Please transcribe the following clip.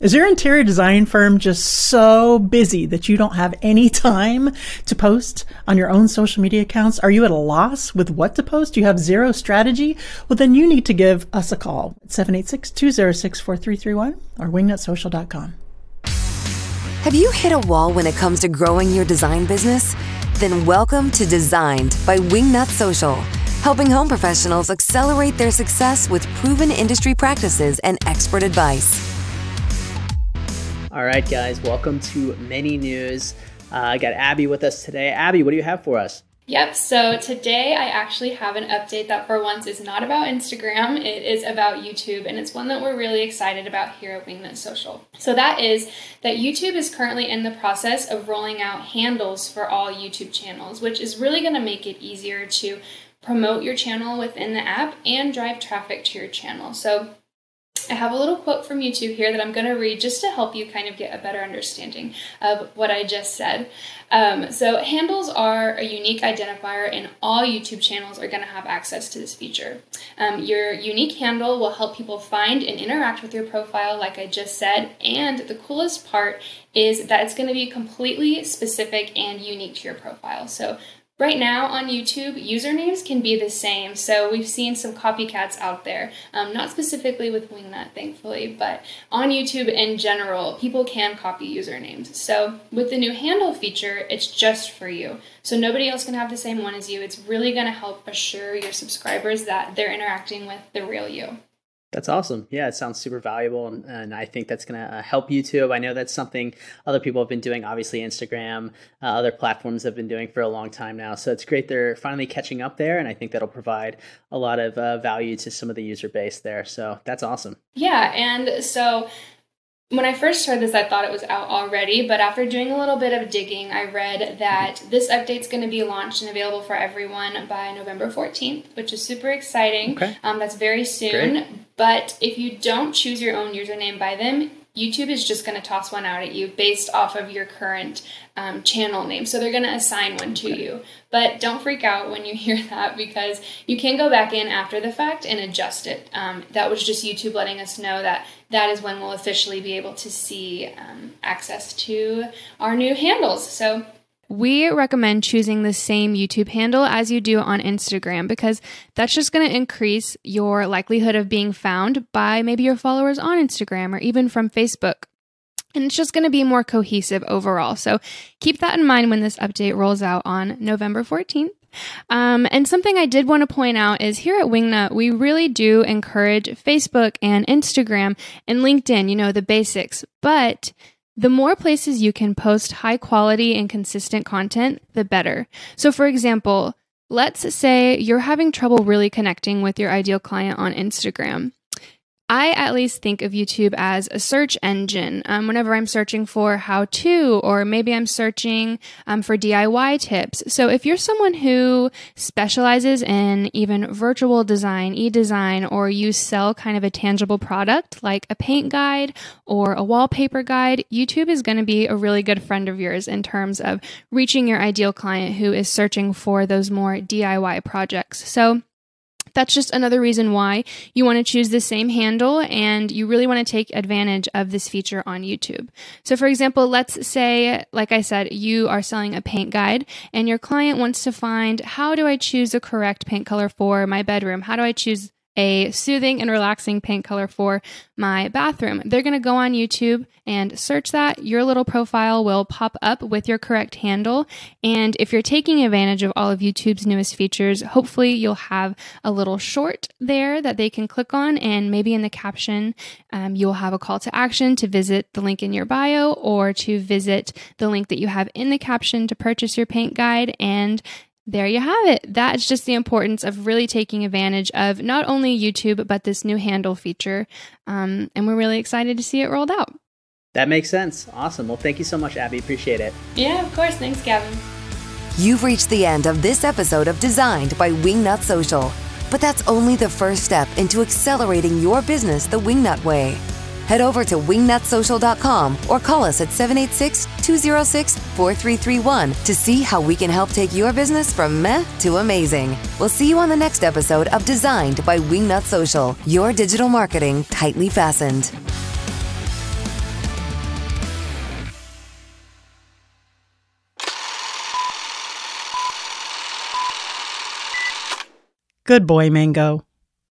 Is your interior design firm just so busy that you don't have any time to post on your own social media accounts? Are you at a loss with what to post? You have zero strategy? Well, then you need to give us a call at 786 206 4331 or wingnutsocial.com. Have you hit a wall when it comes to growing your design business? Then welcome to Designed by Wingnut Social, helping home professionals accelerate their success with proven industry practices and expert advice. All right, guys, welcome to Mini News. Uh, I got Abby with us today. Abby, what do you have for us? Yep, so today I actually have an update that for once is not about Instagram, it is about YouTube, and it's one that we're really excited about here at Wingnut Social. So that is that YouTube is currently in the process of rolling out handles for all YouTube channels, which is really going to make it easier to promote your channel within the app and drive traffic to your channel. So I have a little quote from YouTube here that I'm going to read just to help you kind of get a better understanding of what I just said. Um, so, handles are a unique identifier, and all YouTube channels are going to have access to this feature. Um, your unique handle will help people find and interact with your profile, like I just said. And the coolest part is that it's going to be completely specific and unique to your profile. So, Right now on YouTube, usernames can be the same, so we've seen some copycats out there. Um, not specifically with Wingnut, thankfully, but on YouTube in general, people can copy usernames. So with the new handle feature, it's just for you. So nobody else can have the same one as you. It's really going to help assure your subscribers that they're interacting with the real you. That's awesome. Yeah, it sounds super valuable, and, and I think that's going to uh, help YouTube. I know that's something other people have been doing. Obviously, Instagram, uh, other platforms have been doing for a long time now. So it's great they're finally catching up there, and I think that'll provide a lot of uh, value to some of the user base there. So that's awesome. Yeah, and so when I first heard this, I thought it was out already, but after doing a little bit of digging, I read that this update's going to be launched and available for everyone by November 14th, which is super exciting. Okay. Um, that's very soon. Great. But if you don't choose your own username by them, YouTube is just going to toss one out at you based off of your current um, channel name. So they're going to assign one to okay. you. But don't freak out when you hear that because you can go back in after the fact and adjust it. Um, that was just YouTube letting us know that that is when we'll officially be able to see um, access to our new handles. So we recommend choosing the same YouTube handle as you do on Instagram because that's just going to increase your likelihood of being found by maybe your followers on Instagram or even from Facebook. And it's just going to be more cohesive overall. So keep that in mind when this update rolls out on November 14th. Um, and something I did want to point out is here at Wingnut, we really do encourage Facebook and Instagram and LinkedIn, you know, the basics. But the more places you can post high quality and consistent content, the better. So, for example, let's say you're having trouble really connecting with your ideal client on Instagram. I at least think of YouTube as a search engine. Um, whenever I'm searching for how to, or maybe I'm searching um, for DIY tips. So if you're someone who specializes in even virtual design, e design, or you sell kind of a tangible product like a paint guide or a wallpaper guide, YouTube is going to be a really good friend of yours in terms of reaching your ideal client who is searching for those more DIY projects. So that's just another reason why you want to choose the same handle and you really want to take advantage of this feature on YouTube. So, for example, let's say, like I said, you are selling a paint guide and your client wants to find how do I choose the correct paint color for my bedroom? How do I choose a soothing and relaxing paint color for my bathroom. They're going to go on YouTube and search that. Your little profile will pop up with your correct handle. And if you're taking advantage of all of YouTube's newest features, hopefully you'll have a little short there that they can click on. And maybe in the caption, um, you'll have a call to action to visit the link in your bio or to visit the link that you have in the caption to purchase your paint guide. And there you have it. That's just the importance of really taking advantage of not only YouTube, but this new handle feature. Um, and we're really excited to see it rolled out. That makes sense. Awesome. Well, thank you so much, Abby. Appreciate it. Yeah, of course. Thanks, Gavin. You've reached the end of this episode of Designed by Wingnut Social. But that's only the first step into accelerating your business the Wingnut way head over to wingnutsocial.com or call us at 786 206 4331 to see how we can help take your business from meh to amazing. We'll see you on the next episode of Designed by Wingnut Social, your digital marketing tightly fastened. Good boy, Mango.